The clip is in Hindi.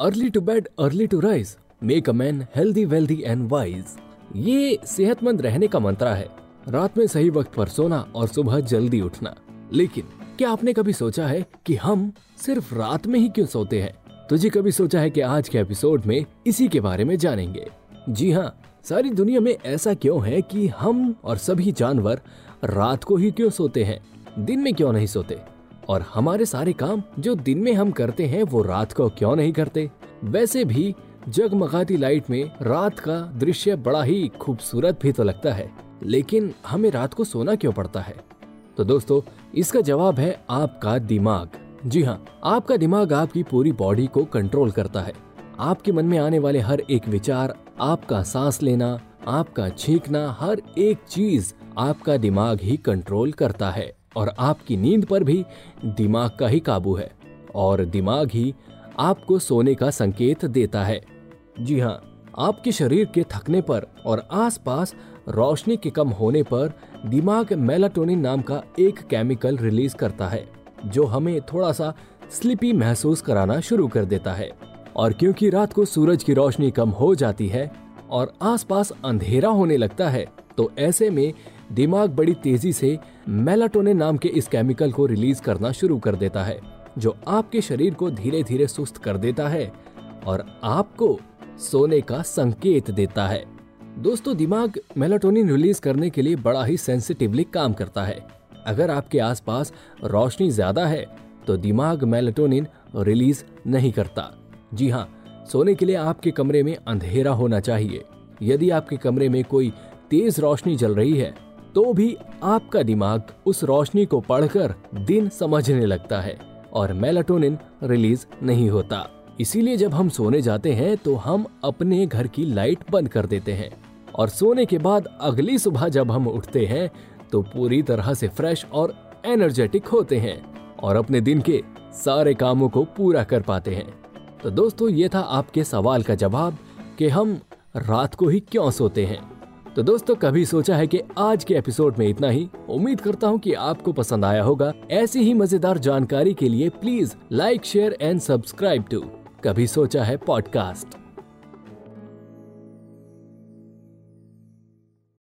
Early to bed, early to rise, make a man healthy, wealthy and wise. ये सेहतमंद रहने का मंत्र है। रात में सही वक्त पर सोना और सुबह जल्दी उठना। लेकिन, क्या आपने कभी सोचा है कि हम सिर्फ़ रात में ही क्यों सोते हैं? तुझे कभी सोचा है कि आज के एपिसोड में इसी के बारे में जानेंगे? जी हाँ सारी दुनिया में ऐसा क्यों है कि हम और सभी जानवर रात को ही क्यों सोते हैं? दिन में क्यों नहीं सोते? और हमारे सारे काम जो दिन में हम करते हैं वो रात को क्यों नहीं करते? वैसे भी, जगमगाती लाइट में रात का दृश्य बड़ा ही खूबसूरत भी तो लगता है, लेकिन हमें रात को सोना क्यों पड़ता है? तो दोस्तों, इसका जवाब है आपका दिमाग। जी हाँ आपका दिमाग आपकी पूरी बॉडी को कंट्रोल करता है। आपके मन में आने वाले हर एक विचार, आपका सांस लेना, आपका छींकना, हर एक चीज़ आपका दिमाग ही कंट्रोल करता है। और आपकी नींद पर भी दिमाग का ही काबू है और दिमाग ही आपको सोने का संकेत देता है। जी हाँ आपके शरीर के थकने पर और आसपास रोशनी के कम होने पर दिमाग मेलाटोनिन नाम का एक केमिकल रिलीज़ करता है, जो हमें थोड़ा सा स्लिपी महसूस कराना शुरू कर देता है। और क्योंकि रात को सूरज की रोशनी कम हो जाती है और आसपास अंधेरा होने लगता है तो ऐसे में दिमाग बड़ी तेज़ी से मेलाटोनिन नाम के इस केमिकल को रिलीज़ करना शुरू कर देता है, जो आपके शरीर को धीरे धीरे सुस्त कर देता है और आपको सोने का संकेत देता है। दोस्तों, दिमाग मेलाटोनिन रिलीज़ करने के लिए बड़ा ही सेंसिटिवली काम करता है। अगर आपके आसपास रोशनी ज़्यादा है तो दिमाग मेलाटोनिन रिलीज़ नहीं करता। जी हाँ सोने के लिए आपके कमरे में अंधेरा होना चाहिए। यदि आपके कमरे में कोई तेज रोशनी जल रही है तो भी आपका दिमाग उस रोशनी को पढ़कर दिन समझने लगता है और मेलाटोनिन रिलीज़ नहीं होता। इसीलिए जब हम सोने जाते हैं तो हम अपने घर की लाइट बंद कर देते हैं और सोने के बाद अगली सुबह जब हम उठते हैं तो पूरी तरह से फ्रेश और एनर्जेटिक होते हैं और अपने दिन के सारे कामों को पूरा कर पाते हैं। तो दोस्तों, ये था आपके सवाल का जवाब कि हम रात को ही क्यों सोते हैं? तो दोस्तों, कभी सोचा है कि आज के एपिसोड में इतना ही? उम्मीद करता हूँ कि आपको पसंद आया होगा। ऐसी ही मज़ेदार जानकारी के लिए please like, share and subscribe too. कभी सोचा है पॉडकास्ट?